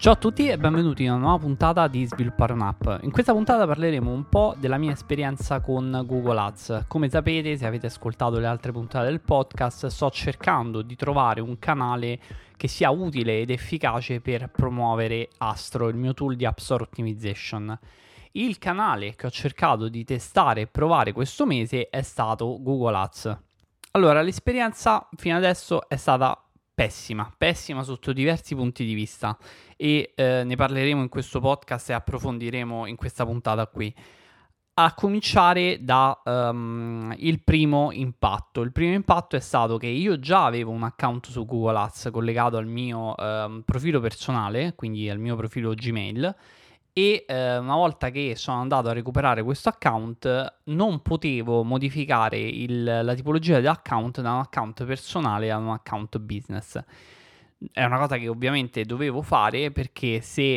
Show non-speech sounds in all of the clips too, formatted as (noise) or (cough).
Ciao a tutti e benvenuti in una nuova puntata di Sviluppare un'app. In questa puntata parleremo un po' della mia esperienza con Google Ads. Come sapete, se avete ascoltato le altre puntate del podcast, sto cercando di trovare un canale che sia utile ed efficace per promuovere Astro, il mio tool di App Store Optimization. Il canale che ho cercato di testare e provare questo mese è stato Google Ads. Allora, l'esperienza fino adesso è stata pessima, pessima sotto diversi punti di vista e eh, ne parleremo in questo podcast e approfondiremo in questa puntata qui. A cominciare dal um, ehm, primo impatto. Il primo impatto è stato che io già avevo un account su Google Ads collegato al mio um, profilo personale, quindi al mio profilo Gmail e eh, una volta che sono andato a recuperare questo account non potevo modificare il, la tipologia dell'account da un account personale a un account business. È una cosa che ovviamente dovevo fare perché se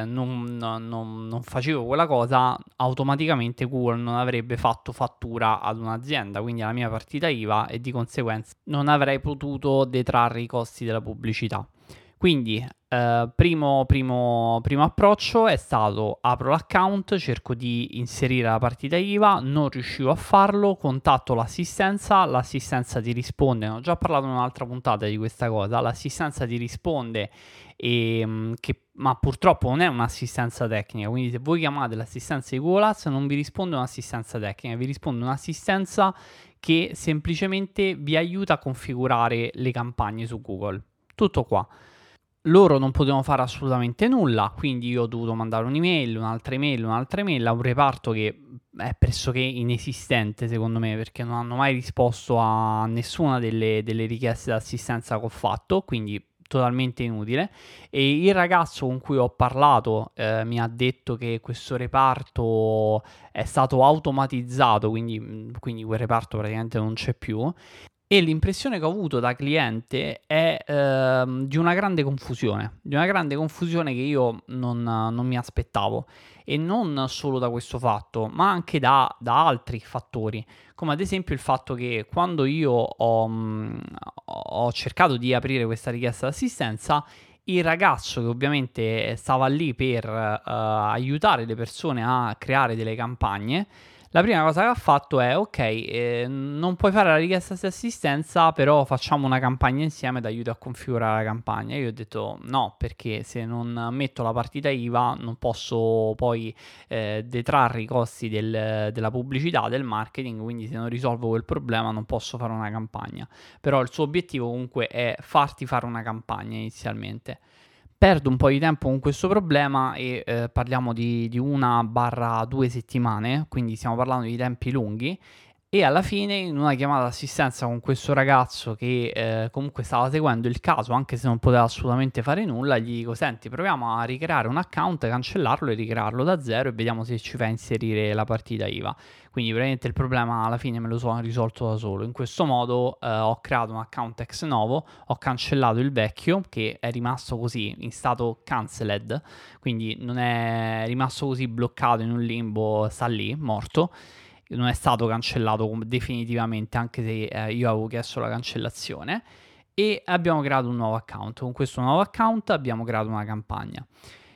eh, non, non, non, facevo quella cosa automaticamente Google non avrebbe fatto fattura ad un'azienda, quindi alla mia partita IVA e di conseguenza non avrei potuto detrarre i costi della pubblicità. Quindi, eh, primo, primo, primo, approccio è stato apro l'account, cerco di inserire la partita IVA, non riuscivo a farlo, contatto l'assistenza, l'assistenza ti risponde, ho già parlato in un'altra puntata di questa cosa, l'assistenza ti risponde e, mm, che, ma purtroppo non è un'assistenza tecnica, quindi se voi chiamate l'assistenza di Google Ads non vi risponde un'assistenza tecnica, vi risponde un'assistenza che semplicemente vi aiuta a configurare le campagne su Google. Tutto qua loro non potevano fare assolutamente nulla, quindi io ho dovuto mandare un'email, un'altra email, un'altra email a un reparto che è pressoché inesistente secondo me perché non hanno mai risposto a nessuna delle, delle richieste d'assistenza che ho fatto, quindi totalmente inutile. E il ragazzo con cui ho parlato eh, mi ha detto che questo reparto è stato automatizzato, quindi, quindi quel reparto praticamente non c'è più e l'impressione che ho avuto da cliente è ehm, di una grande confusione, di una grande confusione che io non, non, mi aspettavo. E non solo da questo fatto, ma anche da, da altri fattori, come ad esempio il fatto che quando io ho, mm, ho cercato di aprire questa richiesta d'assistenza, il ragazzo che ovviamente stava lì per uh, aiutare le persone a creare delle campagne la prima cosa che ha fatto è, ok, eh, non puoi fare la richiesta di assistenza, però facciamo una campagna insieme, aiuto a configurare la campagna. Io ho detto no, perché se non metto la partita IVA non posso poi eh, detrarre i costi del, della pubblicità, del marketing, quindi se non risolvo quel problema non posso fare una campagna. Però il suo obiettivo comunque è farti fare una campagna inizialmente perdo un po' di tempo con questo problema e eh, parliamo di, di una barra due settimane, quindi stiamo parlando di tempi lunghi e alla fine, in una chiamata d'assistenza con questo ragazzo che eh, comunque stava seguendo il caso, anche se non poteva assolutamente fare nulla, gli dico: Senti, proviamo a ricreare un account, cancellarlo e ricrearlo da zero e vediamo se ci fa inserire la partita IVA. Quindi, praticamente il problema alla fine me lo sono risolto da solo. In questo modo eh, ho creato un account ex novo, ho cancellato il vecchio che è rimasto così in stato cancelled, quindi non è rimasto così bloccato in un limbo, sta lì, morto non è stato cancellato definitivamente, anche se eh, io avevo chiesto la cancellazione. E abbiamo creato un nuovo account. Con questo nuovo account abbiamo creato una campagna.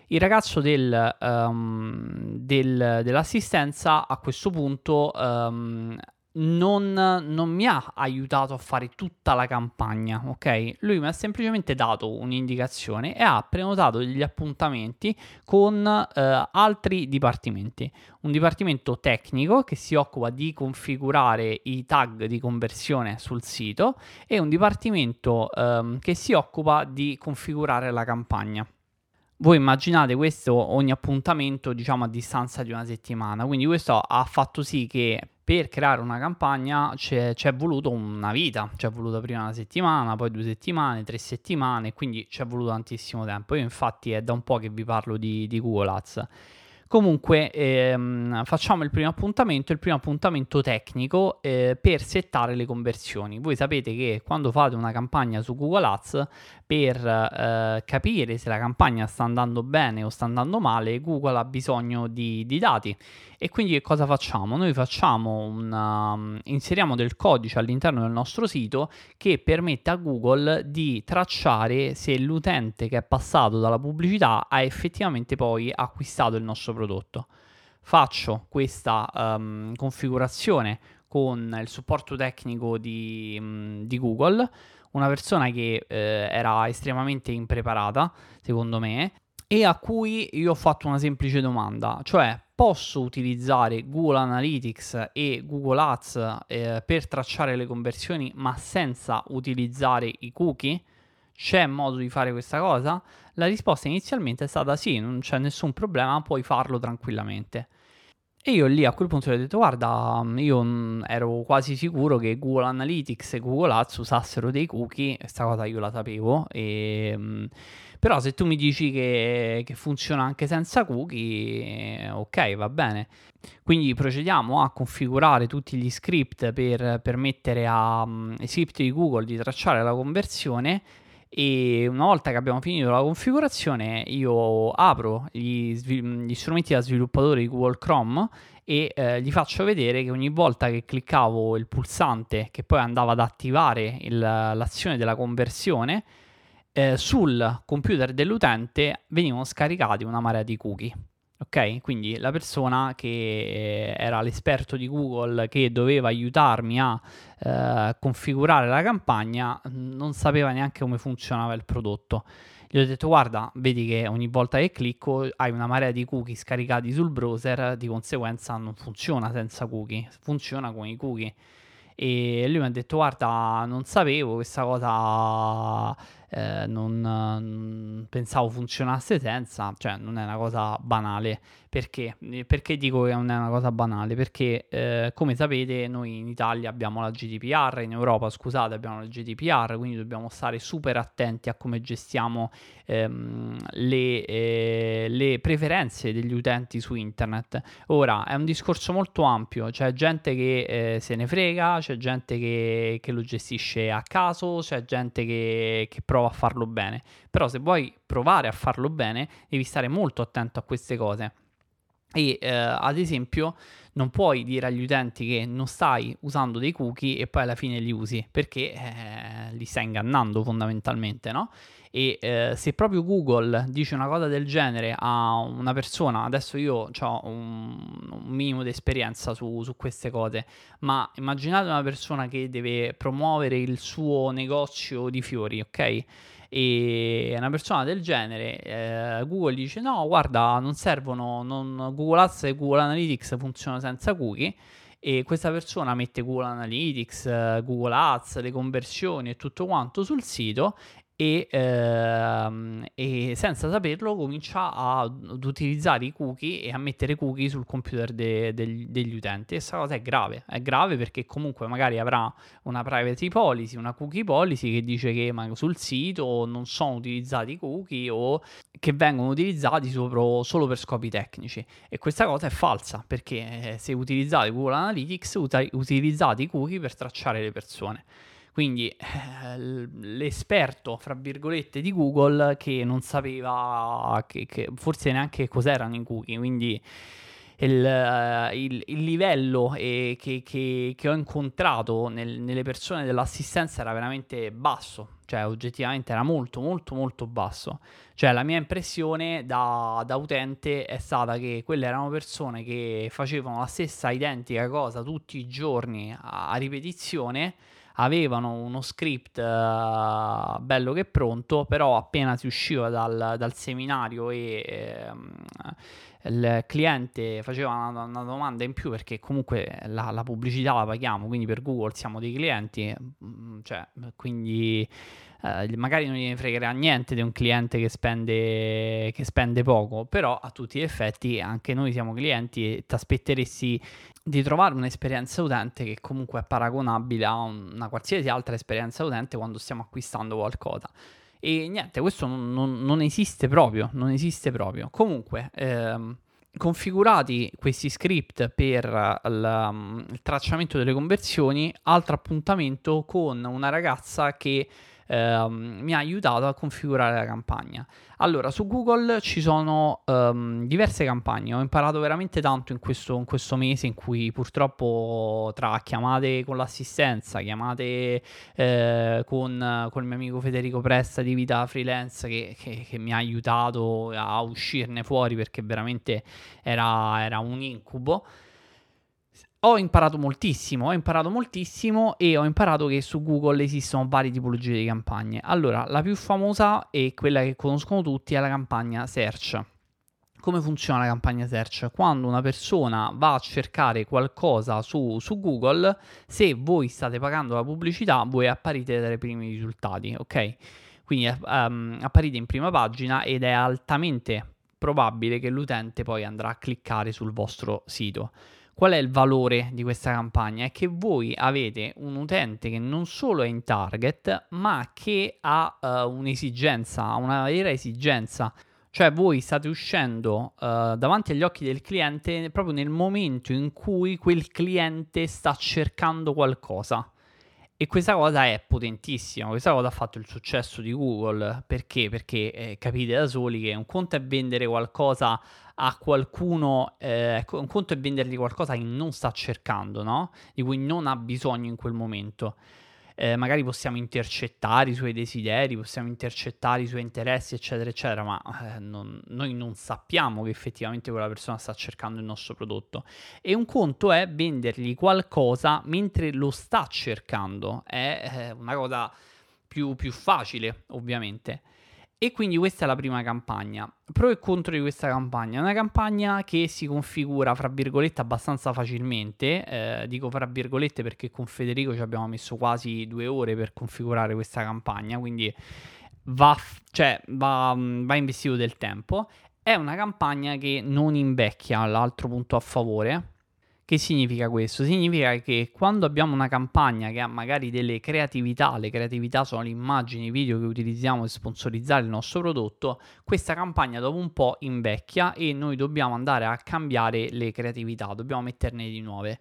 Il ragazzo del, um, del, dell'assistenza a questo punto um, non, non, mi ha aiutato a fare tutta la campagna, ok? Lui mi ha semplicemente dato un'indicazione e ha prenotato degli appuntamenti con eh, altri dipartimenti. Un dipartimento tecnico che si occupa di configurare i tag di conversione sul sito e un dipartimento ehm, che si occupa di configurare la campagna. Voi immaginate questo ogni appuntamento diciamo a distanza di una settimana, quindi questo ha fatto sì che per creare una campagna c'è, c'è voluto una vita, ci è voluta prima una settimana, poi due settimane, tre settimane, quindi ci è voluto tantissimo tempo. Io infatti è da un po' che vi parlo di, di Google Ads. Comunque ehm, facciamo il primo appuntamento, il primo appuntamento tecnico eh, per settare le conversioni. Voi sapete che quando fate una campagna su Google Ads, per eh, capire se la campagna sta andando bene o sta andando male, Google ha bisogno di, di dati. E quindi che cosa facciamo? Noi facciamo una, um, inseriamo del codice all'interno del nostro sito che permette a Google di tracciare se l'utente che è passato dalla pubblicità ha effettivamente poi acquistato il nostro prodotto. Faccio questa um, configurazione con il supporto tecnico di, um, di Google, una persona che eh, era estremamente impreparata, secondo me, e a cui io ho fatto una semplice domanda, cioè posso utilizzare Google Analytics e Google Ads eh, per tracciare le conversioni ma senza utilizzare i cookie? C'è modo di fare questa cosa? La risposta inizialmente è stata sì, non c'è nessun problema, puoi farlo tranquillamente. E io lì a quel punto gli ho detto, guarda, io mm, ero quasi sicuro che Google Analytics e Google Ads usassero dei cookie, questa cosa io la sapevo, e, mm, però se tu mi dici che, che funziona anche senza cookie, ok, va bene. Quindi procediamo a configurare tutti gli script per permettere ai mm, script di Google di tracciare la conversione e una volta che abbiamo finito la configurazione io apro gli, gli strumenti da sviluppatore di Google Chrome e eh, gli faccio vedere che ogni volta che cliccavo il pulsante che poi andava ad attivare il, l'azione della conversione eh, sul computer dell'utente venivano scaricati una marea di cookie Ok, quindi la persona che eh, era l'esperto di Google che doveva aiutarmi a eh, configurare la campagna non sapeva neanche come funzionava il prodotto. Gli ho detto guarda, vedi che ogni volta che clicco hai una marea di cookie scaricati sul browser, di conseguenza non funziona senza cookie, funziona con i cookie. E lui mi ha detto guarda, non sapevo questa cosa eh, non, non, pensavo funzionasse senza, cioè non è una cosa banale. Perché? Perché dico che non è una cosa banale? Perché eh, come sapete noi in Italia abbiamo la GDPR, in Europa scusate abbiamo la GDPR, quindi dobbiamo stare super attenti a come gestiamo ehm, le, eh, le preferenze degli utenti su internet. Ora è un discorso molto ampio, c'è gente che eh, se ne frega, c'è gente che, che, lo gestisce a caso, c'è gente che, che prova prova a farlo bene. Però se vuoi provare a farlo bene, devi stare molto attento a queste cose. E eh, ad esempio non puoi dire agli utenti che non stai usando dei cookie e poi alla fine li usi perché eh, li stai ingannando fondamentalmente, no? E eh, se proprio Google dice una cosa del genere a una persona, adesso io ho un, un, minimo di esperienza su, su, queste cose, ma immaginate una persona che deve promuovere il suo negozio di fiori, ok? e una persona del genere eh, Google dice no guarda non servono non, Google Ads e Google Analytics funzionano senza cookie e questa persona mette Google Analytics, Google Ads, le conversioni e tutto quanto sul sito e, ehm, e, senza saperlo comincia ad utilizzare i cookie e a mettere cookie sul computer de, de, degli utenti. Questa cosa è grave, è grave perché comunque magari avrà una privacy policy, una cookie policy che dice che sul sito non sono utilizzati i cookie o che vengono utilizzati solo, solo per scopi tecnici. E questa cosa è falsa perché eh, se utilizzate Google Analytics utilizzate i cookie per tracciare le persone. Quindi eh, l'esperto, fra virgolette, di Google che non sapeva che, che forse neanche cos'erano i cookie, quindi il, uh, il, il livello eh, che, che, che, ho incontrato nel, nelle persone dell'assistenza era veramente basso, cioè oggettivamente era molto molto molto basso. Cioè la mia impressione da, da utente è stata che quelle erano persone che facevano la stessa identica cosa tutti i giorni a ripetizione avevano uno script uh, bello che pronto, però appena si usciva dal, dal seminario e uh, il cliente faceva una, una, domanda in più perché comunque la, la, pubblicità la paghiamo, quindi per Google siamo dei clienti, mm, cioè, quindi eh, magari non gliene fregherà niente di un cliente che spende, che spende poco, però a tutti gli effetti anche noi siamo clienti e ti aspetteresti di trovare un'esperienza utente che comunque è paragonabile a una qualsiasi altra esperienza utente quando stiamo acquistando qualcosa. E niente, questo non, non, non esiste proprio, non esiste proprio. Comunque, ehm, configurati questi script per il, mm, il tracciamento delle conversioni, altro appuntamento con una ragazza che ehm, mi ha aiutato a configurare la campagna. Allora, su Google ci sono um, diverse campagne, ho imparato veramente tanto in questo, in questo, mese in cui purtroppo tra chiamate con l'assistenza, chiamate eh, con, con, il mio amico Federico Presta di Vita Freelance che, che, che mi ha aiutato a uscirne fuori perché veramente era, era un incubo ho imparato moltissimo, ho imparato moltissimo e ho imparato che su Google esistono varie tipologie di campagne. Allora, la più famosa e quella che conoscono tutti è la campagna search. Come funziona la campagna search? Quando una persona va a cercare qualcosa su, su Google, se voi state pagando la pubblicità, voi apparite dai primi risultati, ok? Quindi um, apparite in prima pagina ed è altamente probabile che l'utente poi andrà a cliccare sul vostro sito. Qual è il valore di questa campagna? È che voi avete un utente che non solo è in target, ma che ha uh, un'esigenza, una vera esigenza. Cioè voi state uscendo uh, davanti agli occhi del cliente proprio nel momento in cui quel cliente sta cercando qualcosa. E questa cosa è potentissima, questa cosa ha fatto il successo di Google, perché? Perché eh, capite da soli che un conto è vendere qualcosa a qualcuno, eh, un conto è vendergli qualcosa che non sta cercando, no? Di cui non ha bisogno in quel momento eh, magari possiamo intercettare i suoi desideri, possiamo intercettare i suoi interessi, eccetera, eccetera, ma eh, non, noi non sappiamo che effettivamente quella persona sta cercando il nostro prodotto. E un conto è vendergli qualcosa mentre lo sta cercando, è eh, una cosa più, più facile, ovviamente. E quindi questa è la prima campagna. Pro e contro di questa campagna. Una campagna che si configura, fra virgolette, abbastanza facilmente. Eh, dico fra virgolette perché con Federico ci abbiamo messo quasi due ore per configurare questa campagna, quindi va, cioè, va, va investito del tempo. È una campagna che non invecchia, l'altro punto a favore che significa questo? Significa che quando abbiamo una campagna che ha magari delle creatività, le creatività sono le immagini, i video che utilizziamo per sponsorizzare il nostro prodotto, questa campagna dopo un po' invecchia e noi dobbiamo andare a cambiare le creatività, dobbiamo metterne di nuove.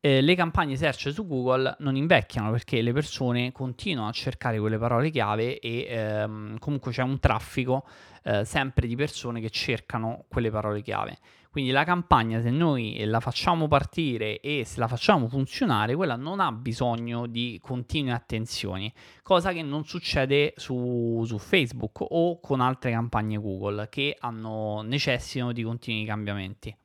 Eh, le campagne search su Google non invecchiano perché le persone continuano a cercare quelle parole chiave e ehm, comunque c'è un traffico eh, sempre di persone che cercano quelle parole chiave. Quindi la campagna, se noi la facciamo partire e se la facciamo funzionare, quella non ha bisogno di continue attenzioni, cosa che non succede su, su Facebook o con altre campagne Google che hanno, necessitano di continui cambiamenti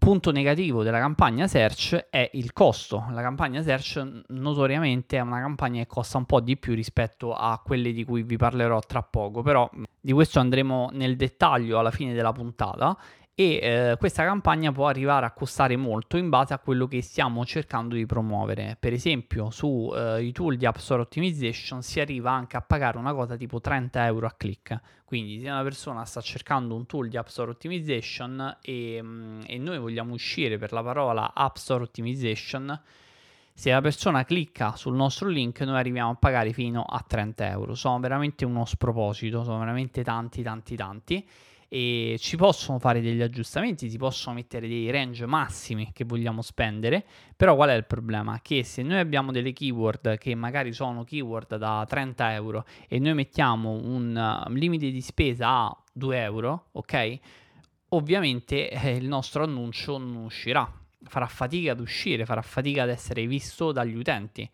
punto negativo della campagna search è il costo. La campagna search notoriamente è una campagna che costa un po' di più rispetto a quelle di cui vi parlerò tra poco, però di questo andremo nel dettaglio alla fine della puntata e eh, questa campagna può arrivare a costare molto in base a quello che stiamo cercando di promuovere. Per esempio, sui eh, tool di App Store Optimization si arriva anche a pagare una cosa tipo 30 euro a click. Quindi, se una persona sta cercando un tool di App Store Optimization e, mm, e noi vogliamo uscire per la parola App Store Optimization, se la persona clicca sul nostro link, noi arriviamo a pagare fino a 30 euro. Sono veramente uno sproposito, sono veramente tanti, tanti, tanti e ci possono fare degli aggiustamenti, si possono mettere dei range massimi che vogliamo spendere, però qual è il problema? Che se noi abbiamo delle keyword che magari sono keyword da 30 euro e noi mettiamo un uh, limite di spesa a 2 euro, ok? Ovviamente eh, il nostro annuncio non uscirà, farà fatica ad uscire, farà fatica ad essere visto dagli utenti.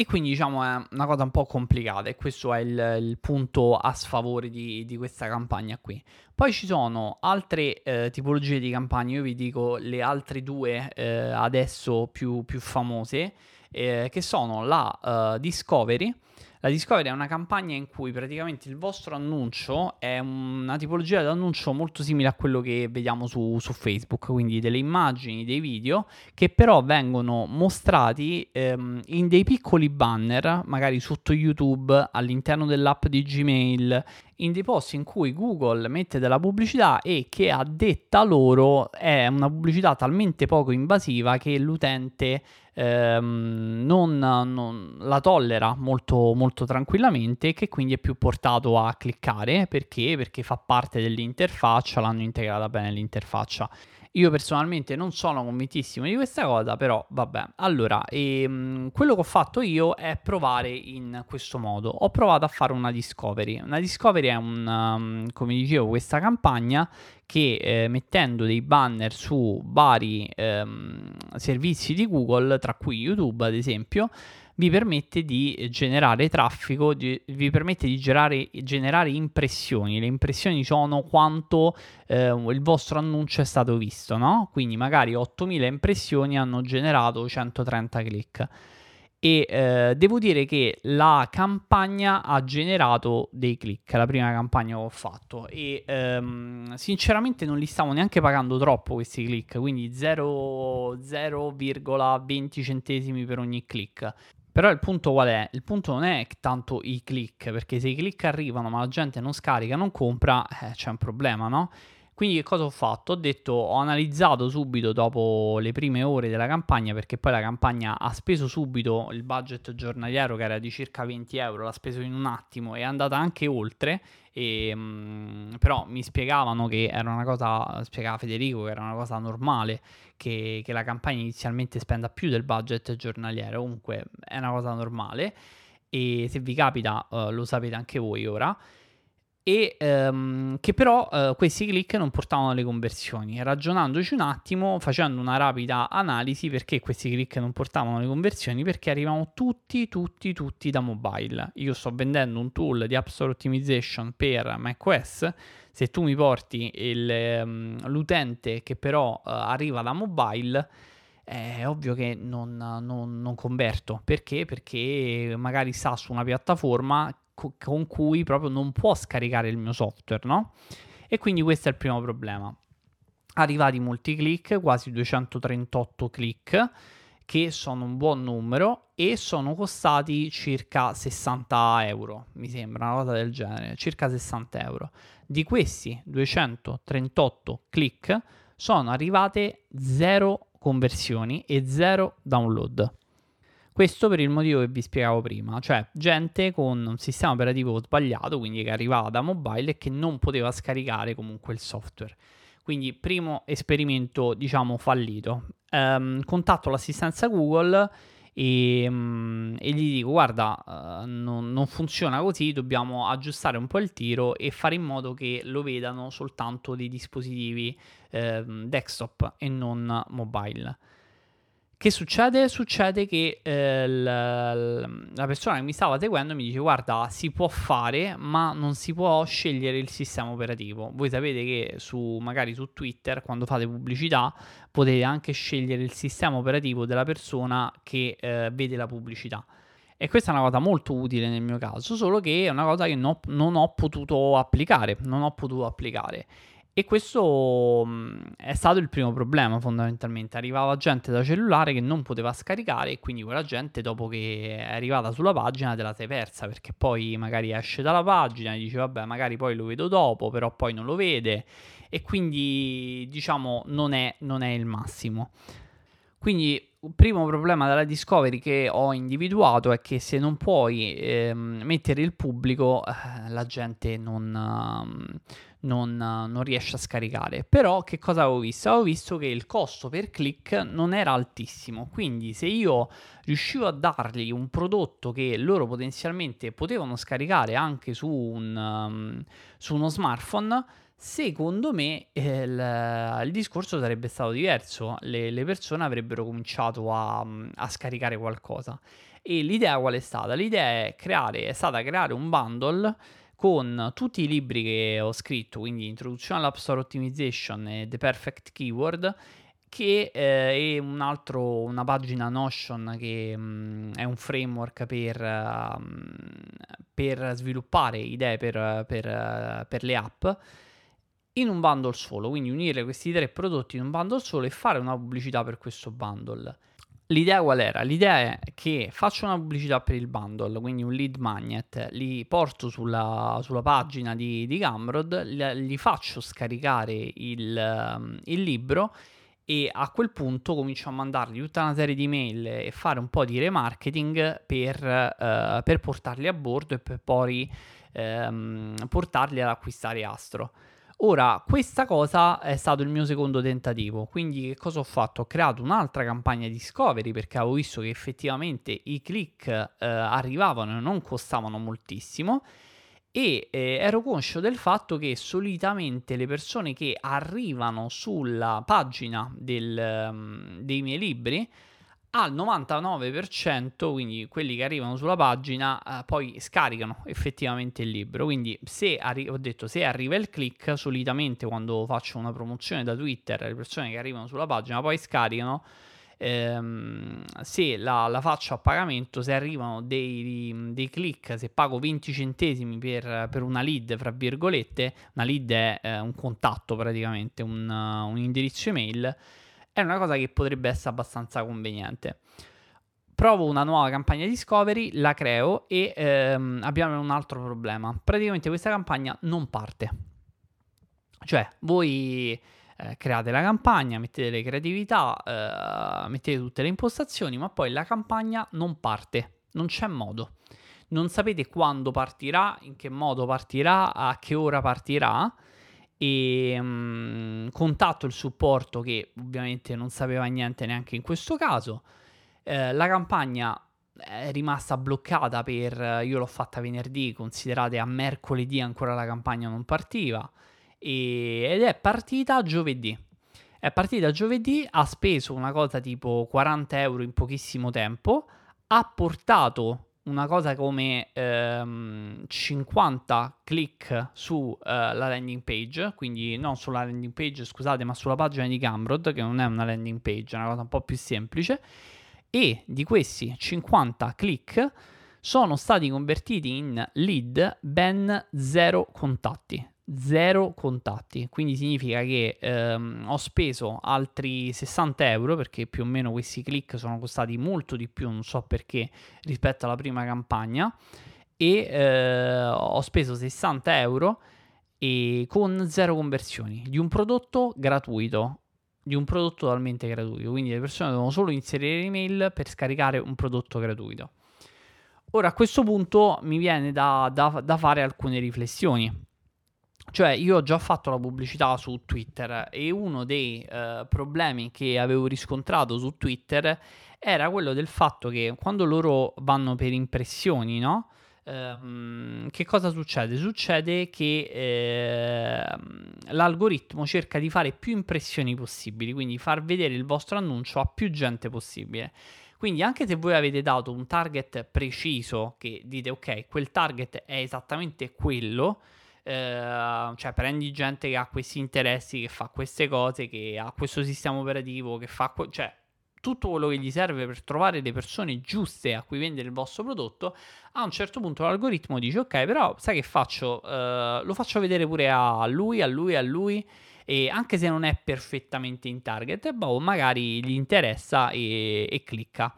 E quindi diciamo è una cosa un po' complicata e questo è il, il punto a sfavore di, di, questa campagna qui. Poi ci sono altre eh, tipologie di campagne, io vi dico le altre due eh, adesso più, più famose, eh, che sono la uh, Discovery la Discovery è una campagna in cui praticamente il vostro annuncio è una tipologia di annuncio molto simile a quello che vediamo su, su Facebook, quindi delle immagini, dei video che però vengono mostrati ehm, in dei piccoli banner, magari sotto YouTube, all'interno dell'app di Gmail in dei posti in cui Google mette della pubblicità e che a detta loro è una pubblicità talmente poco invasiva che l'utente ehm, non, non, la tollera molto, molto tranquillamente e che quindi è più portato a cliccare perché? Perché fa parte dell'interfaccia, l'hanno integrata bene l'interfaccia. Io personalmente non sono convintissimo di questa cosa, però vabbè. Allora, ehm, quello che ho fatto io è provare in questo modo. Ho provato a fare una discovery. Una discovery è un, um, come dicevo, questa campagna che eh, mettendo dei banner su vari ehm, servizi di Google, tra cui YouTube ad esempio, vi permette di generare traffico, di, vi permette di generare, generare, impressioni. Le impressioni sono quanto eh, il vostro annuncio è stato visto, no? Quindi magari 8000 impressioni hanno generato 130 click. E eh, devo dire che la campagna ha generato dei click, la prima campagna che ho fatto e ehm, sinceramente non li stavo neanche pagando troppo questi click, quindi 0,20 centesimi per ogni click. Però il punto qual è? Il punto non è tanto i click, perché se i click arrivano ma la gente non scarica, non compra, eh, c'è un problema, no? Quindi che cosa ho fatto? Ho detto, ho analizzato subito dopo le prime ore della campagna, perché poi la campagna ha speso subito il budget giornaliero che era di circa 20 euro, l'ha speso in un attimo e è andata anche oltre, e, mh, mm, però mi spiegavano che era una cosa, spiegava Federico, che era una cosa normale, che, che la campagna inizialmente spenda più del budget giornaliero, comunque è una cosa normale e se vi capita uh, lo sapete anche voi ora e ehm, che però eh, questi click non portavano alle conversioni. Ragionandoci un attimo, facendo una rapida analisi perché questi click non portavano alle conversioni, perché arrivano tutti, tutti, tutti da mobile. Io sto vendendo un tool di App Store Optimization per macOS. Se tu mi porti il, um, l'utente che però uh, arriva da mobile, è ovvio che non, non, non, converto. Perché? Perché magari sta su una piattaforma con cui proprio non può scaricare il mio software, no? E quindi questo è il primo problema. Arrivati molti click, quasi 238 click, che sono un buon numero e sono costati circa 60 euro, mi sembra una cosa del genere, circa 60 euro. Di questi 238 click sono arrivate 0 conversioni e 0 download. Questo per il motivo che vi spiegavo prima, cioè gente con un sistema operativo sbagliato, quindi che arrivava da mobile e che non poteva scaricare comunque il software. Quindi primo esperimento, diciamo, fallito. Um, contatto l'assistenza Google e, um, e gli dico guarda, uh, non, non, funziona così, dobbiamo aggiustare un po' il tiro e fare in modo che lo vedano soltanto dei dispositivi uh, desktop e non mobile. Che succede? Succede che eh, la, la, persona che mi stava seguendo mi dice guarda si può fare ma non si può scegliere il sistema operativo. Voi sapete che su, magari su Twitter quando fate pubblicità potete anche scegliere il sistema operativo della persona che eh, vede la pubblicità. E questa è una cosa molto utile nel mio caso, solo che è una cosa che no, non ho potuto applicare, non ho potuto applicare. E questo mm, è stato il primo problema fondamentalmente. Arrivava gente da cellulare che non poteva scaricare e quindi quella gente dopo che è arrivata sulla pagina te la sei persa perché poi magari esce dalla pagina e dice vabbè magari poi lo vedo dopo però poi non lo vede e quindi diciamo non è, non è il massimo. Quindi il primo problema della discovery che ho individuato è che se non puoi ehm, mettere il pubblico eh, la gente non... Um, non, non, riesce a scaricare. Però che cosa avevo visto? Avevo visto che il costo per click non era altissimo, quindi se io riuscivo a dargli un prodotto che loro potenzialmente potevano scaricare anche su, un, um, su uno smartphone, secondo me eh, il, il, discorso sarebbe stato diverso, le, le persone avrebbero cominciato a, a, scaricare qualcosa. E l'idea qual è stata? L'idea è, creare, è stata creare un bundle con tutti i libri che ho scritto, quindi Introduzione all'App Store Optimization e The Perfect Keyword, che eh, è un altro, una pagina Notion che mh, mm, è un framework per, uh, per sviluppare idee per, per, uh, per, le app in un bundle solo, quindi unire questi tre prodotti in un bundle solo e fare una pubblicità per questo bundle. L'idea qual era? L'idea è che faccio una pubblicità per il bundle, quindi un lead magnet, li porto sulla, sulla pagina di, di Gumroad, gli faccio scaricare il, um, il, libro e a quel punto comincio a mandargli tutta una serie di mail e fare un po' di remarketing per, uh, per portarli a bordo e per poi um, portarli ad acquistare Astro. Ora, questa cosa è stato il mio secondo tentativo, quindi che cosa ho fatto? Ho creato un'altra campagna discovery perché avevo visto che effettivamente i click eh, arrivavano e non costavano moltissimo e eh, ero conscio del fatto che solitamente le persone che arrivano sulla pagina del, um, dei miei libri al 99%, quindi quelli che arrivano sulla pagina, eh, poi scaricano effettivamente il libro. Quindi se arri- ho detto se arriva il click, solitamente quando faccio una promozione da Twitter, le persone che arrivano sulla pagina poi scaricano. Ehm, se la, la, faccio a pagamento, se arrivano dei, dei, click, se pago 20 centesimi per, per, una lead, fra virgolette, una lead è eh, un contatto praticamente, un, un indirizzo email è una cosa che potrebbe essere abbastanza conveniente. Provo una nuova campagna discovery, la creo e ehm, abbiamo un altro problema. Praticamente questa campagna non parte. Cioè, voi eh, create la campagna, mettete le creatività, eh, mettete tutte le impostazioni, ma poi la campagna non parte, non c'è modo. Non sapete quando partirà, in che modo partirà, a che ora partirà e um, contatto il supporto che ovviamente non sapeva niente neanche in questo caso. Eh, la campagna è rimasta bloccata per, io l'ho fatta venerdì, considerate a mercoledì ancora la campagna non partiva e, ed è partita giovedì. È partita giovedì, ha speso una cosa tipo 40 euro in pochissimo tempo, ha portato una cosa come ehm, 50 click sulla uh, landing page, quindi non sulla landing page, scusate, ma sulla pagina di Gumroad, che non è una landing page, è una cosa un po' più semplice, e di questi 50 click sono stati convertiti in lead ben 0 contatti zero contatti. Quindi significa che ehm, ho speso altri 60 euro perché più o meno questi click sono costati molto di più, non so perché, rispetto alla prima campagna. E eh, ho speso 60 euro e con zero conversioni di un prodotto gratuito. Di un prodotto totalmente gratuito, quindi le persone devono solo inserire l'email per scaricare un prodotto gratuito. Ora a questo punto mi viene da, da, da fare alcune riflessioni cioè, io ho già fatto la pubblicità su Twitter e uno dei uh, problemi che avevo riscontrato su Twitter era quello del fatto che quando loro vanno per impressioni, no? Uh, che cosa succede? Succede che uh, l'algoritmo cerca di fare più impressioni possibili, quindi far vedere il vostro annuncio a più gente possibile. Quindi anche se voi avete dato un target preciso, che dite ok, quel target è esattamente quello, Ehm, cioè prendi gente che ha questi interessi, che fa queste cose, che ha questo sistema operativo, che fa... Que- cioè tutto quello che gli serve per trovare le persone giuste a cui vendere il vostro prodotto, a un certo punto l'algoritmo dice ok, però sai che faccio? Uh, lo faccio vedere pure a lui, a lui, a lui e anche se non è perfettamente in target, boh, magari gli interessa e, e clicca.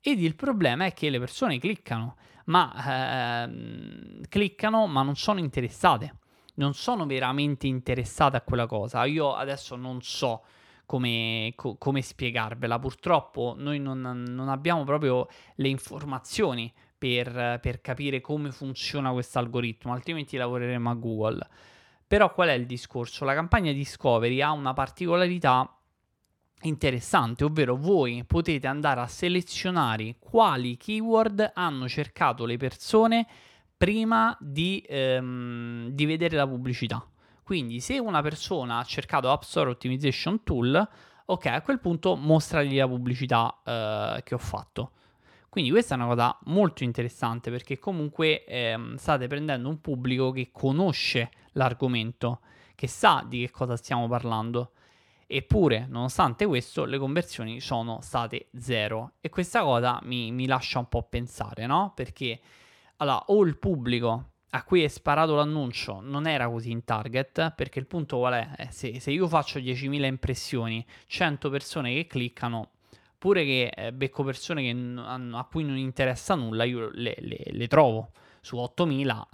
Ed il problema è che le persone cliccano ma ehm, cliccano ma non sono interessate, non sono veramente interessate a quella cosa. Io adesso non so come, co- come spiegarvela, purtroppo noi non, non, abbiamo proprio le informazioni per, per capire come funziona questo algoritmo, altrimenti lavoreremo a Google. Però qual è il discorso? La campagna Discovery ha una particolarità interessante, ovvero voi potete andare a selezionare quali keyword hanno cercato le persone prima di, ehm, di vedere la pubblicità. Quindi se una persona ha cercato App Store Optimization Tool, ok, a quel punto mostragli la pubblicità eh, che ho fatto. Quindi questa è una cosa molto interessante perché comunque ehm, state prendendo un pubblico che conosce l'argomento, che sa di che cosa stiamo parlando. Eppure, nonostante questo, le conversioni sono state zero. E questa cosa mi, mi lascia un po' pensare, no? Perché allora, o il pubblico a cui è sparato l'annuncio non era così in target, perché il punto qual è? Eh, se, se io faccio 10.000 impressioni, 100 persone che cliccano, pure che eh, becco persone che a cui non interessa nulla, io le, le, le trovo. Su 8000,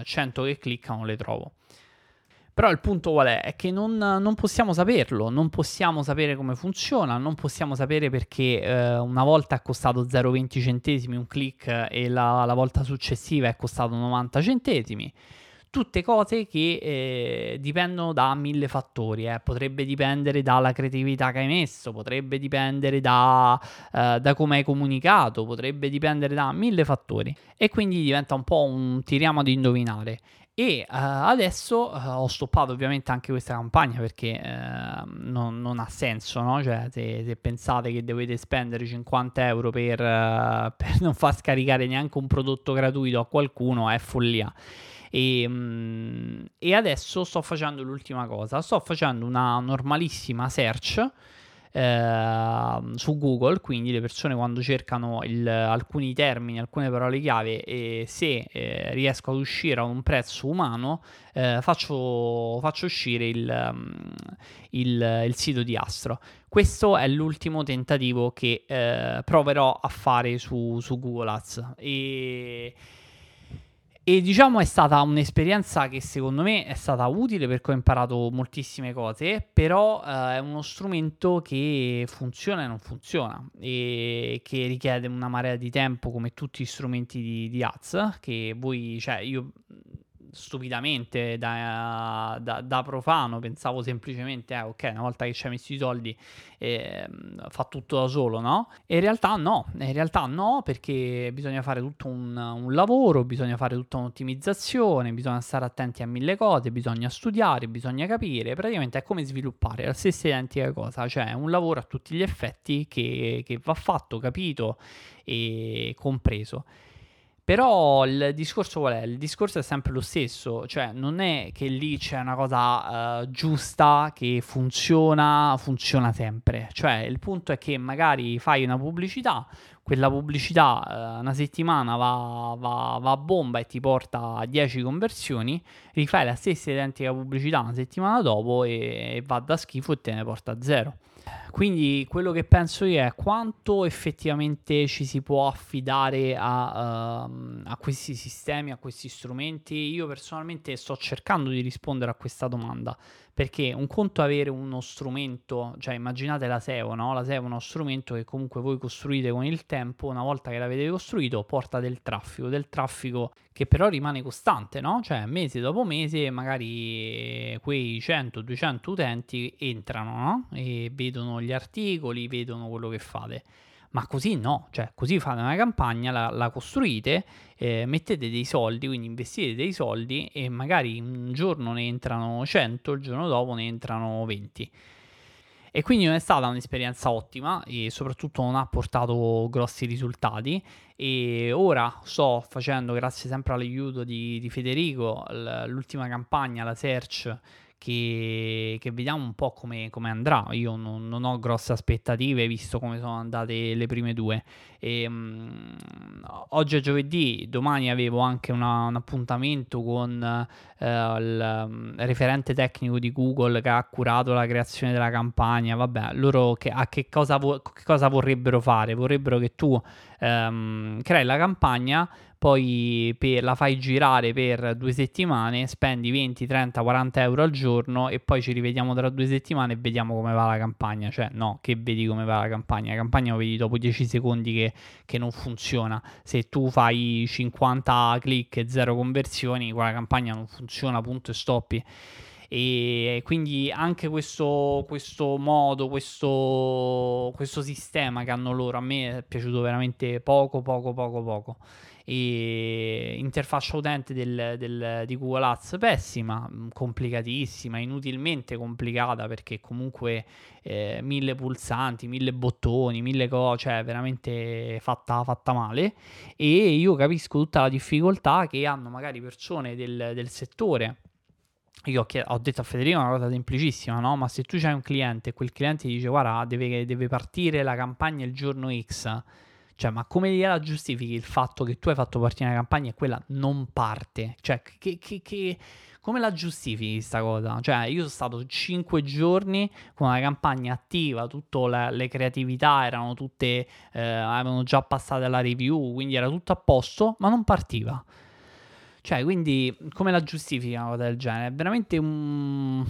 eh, 100 che cliccano le trovo. Però il punto qual è? È che non, non, possiamo saperlo, non possiamo sapere come funziona, non possiamo sapere perché eh, una volta è costato 0,20 centesimi un click e la, la, volta successiva è costato 90 centesimi. Tutte cose che eh, dipendono da mille fattori, eh. potrebbe dipendere dalla creatività che hai messo, potrebbe dipendere da, eh, da come hai comunicato, potrebbe dipendere da mille fattori e quindi diventa un po' un tiriamo ad indovinare. E uh, adesso uh, ho stoppato ovviamente anche questa campagna perché uh, non, non, ha senso, no? Cioè, se, se, pensate che dovete spendere 50 euro per, (laughs) per, non far scaricare neanche un prodotto gratuito a qualcuno, è follia. E, um, e adesso sto facendo l'ultima cosa: sto facendo una normalissima search eh, su Google, quindi le persone quando cercano il, alcuni termini, alcune parole chiave e se eh, riesco ad uscire a un prezzo umano, eh, faccio, faccio, uscire il, mm, il, il, sito di Astro. Questo è l'ultimo tentativo che eh, proverò a fare su, su Google Ads. E e diciamo è stata un'esperienza che secondo me è stata utile perché ho imparato moltissime cose, però eh, è uno strumento che funziona e non funziona e che richiede una marea di tempo come tutti gli strumenti di, di ads che voi, cioè io stupidamente da, da, da, profano pensavo semplicemente eh, ok una volta che ci hai messo i soldi eh, fa tutto da solo no? E in realtà no in realtà no perché bisogna fare tutto un, un lavoro bisogna fare tutta un'ottimizzazione bisogna stare attenti a mille cose bisogna studiare bisogna capire praticamente è come sviluppare la stessa identica cosa cioè un lavoro a tutti gli effetti che, che va fatto capito e compreso però il discorso qual è? Il discorso è sempre lo stesso, cioè non è che lì c'è una cosa uh, giusta che funziona, funziona sempre. Cioè il punto è che magari fai una pubblicità, quella pubblicità uh, una settimana va, va, va, a bomba e ti porta a 10 conversioni, rifai la stessa identica pubblicità una settimana dopo e, e va da schifo e te ne porta a zero. Quindi quello che penso io è quanto effettivamente ci si può affidare a, uh, a, questi sistemi, a questi strumenti. Io personalmente sto cercando di rispondere a questa domanda perché un conto è avere uno strumento, cioè immaginate la SEO, no? La SEO è uno strumento che comunque voi costruite con il tempo, una volta che l'avete costruito porta del traffico, del traffico che però rimane costante, no? Cioè mese dopo mese magari quei 100-200 utenti entrano, no? E vedono gli articoli, vedono quello che fate. Ma così no, cioè così fate una campagna, la, la costruite, eh, mettete dei soldi, quindi investite dei soldi e magari un giorno ne entrano 100, il giorno dopo ne entrano 20. E quindi non è stata un'esperienza ottima e soprattutto non ha portato grossi risultati. E ora sto facendo, grazie sempre all'aiuto di, di Federico, l'ultima campagna, la search che, che, vediamo un po' come, come andrà. Io non, non, ho grosse aspettative visto come sono andate le prime due. E, um, oggi è giovedì, domani avevo anche una, un appuntamento con uh, il um, referente tecnico di Google che ha curato la creazione della campagna. Vabbè, loro che, a che cosa, vo- che cosa vorrebbero fare? Vorrebbero che tu um, crei la campagna poi per, la fai girare per due settimane, spendi 20, 30, 40 euro al giorno e poi ci rivediamo tra due settimane e vediamo come va la campagna. Cioè, no, che vedi come va la campagna. La campagna lo vedi dopo 10 secondi che, che non funziona. Se tu fai 50 click e 0 conversioni, quella campagna non funziona, punto e stoppi e quindi anche questo, questo modo, questo, questo sistema che hanno loro a me è piaciuto veramente poco, poco, poco, poco e interfaccia utente del, del, di Google Ads pessima, mm, complicatissima, inutilmente complicata perché comunque eh, mille pulsanti, mille bottoni, mille cose, cioè veramente fatta, fatta, male e io capisco tutta la difficoltà che hanno magari persone del, del settore io ho, detto a Federico una cosa semplicissima, no? Ma se tu hai un cliente e quel cliente dice guarda deve, deve partire la campagna il giorno X Cioè, ma come gliela giustifichi il fatto che tu hai fatto partire una campagna e quella non parte? Cioè, che, che, che, come la giustifichi questa cosa? Cioè, io sono stato 5 giorni con una campagna attiva, tutte le, creatività erano tutte, eh, avevano già passato la review, quindi era tutto a posto, ma non partiva. Cioè, quindi come la giustifica una cosa del genere? È veramente un,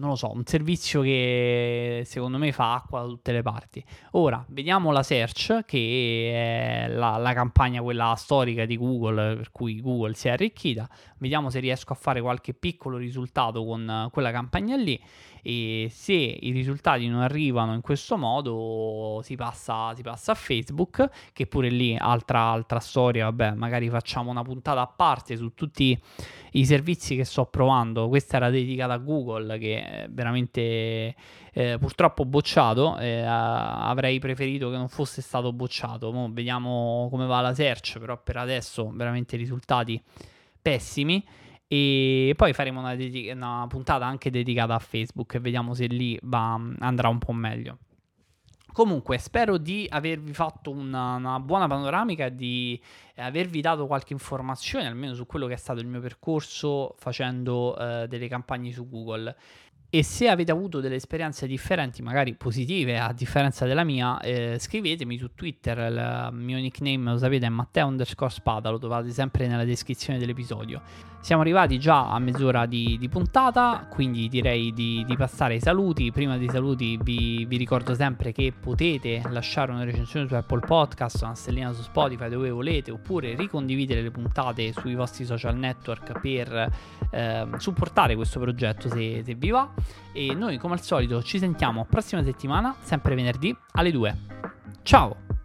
non lo so, un servizio che secondo me fa acqua da tutte le parti. Ora, vediamo la search, che è la, la campagna quella storica di Google, per cui Google si è arricchita. Vediamo se riesco a fare qualche piccolo risultato con quella campagna lì e se i risultati non arrivano in questo modo si passa, si passa a Facebook che pure lì altra, altra storia. Vabbè magari facciamo una puntata a parte su tutti i servizi che sto provando. Questa era dedicata a Google che è veramente eh, purtroppo bocciato. Eh, avrei preferito che non fosse stato bocciato. Mo vediamo come va la search però per adesso veramente risultati pessimi e poi faremo una, dedica- una, puntata anche dedicata a Facebook e vediamo se lì va, andrà un po' meglio. Comunque, spero di avervi fatto una, una buona panoramica di avervi dato qualche informazione, almeno su quello che è stato il mio percorso facendo eh, delle campagne su Google. E se avete avuto delle esperienze differenti, magari positive a differenza della mia, eh, scrivetemi su Twitter. Il mio nickname, lo sapete, è Matteo underscore Spada, lo trovate sempre nella descrizione dell'episodio. Siamo arrivati già a mezz'ora di, di puntata, quindi direi di, di, passare ai saluti. Prima dei saluti vi, vi, ricordo sempre che potete lasciare una recensione su Apple Podcast, una stellina su Spotify dove volete, oppure ricondividere le puntate sui vostri social network per eh, supportare questo progetto se, se vi va. E noi come al solito ci sentiamo prossima settimana, sempre venerdì alle 2. Ciao!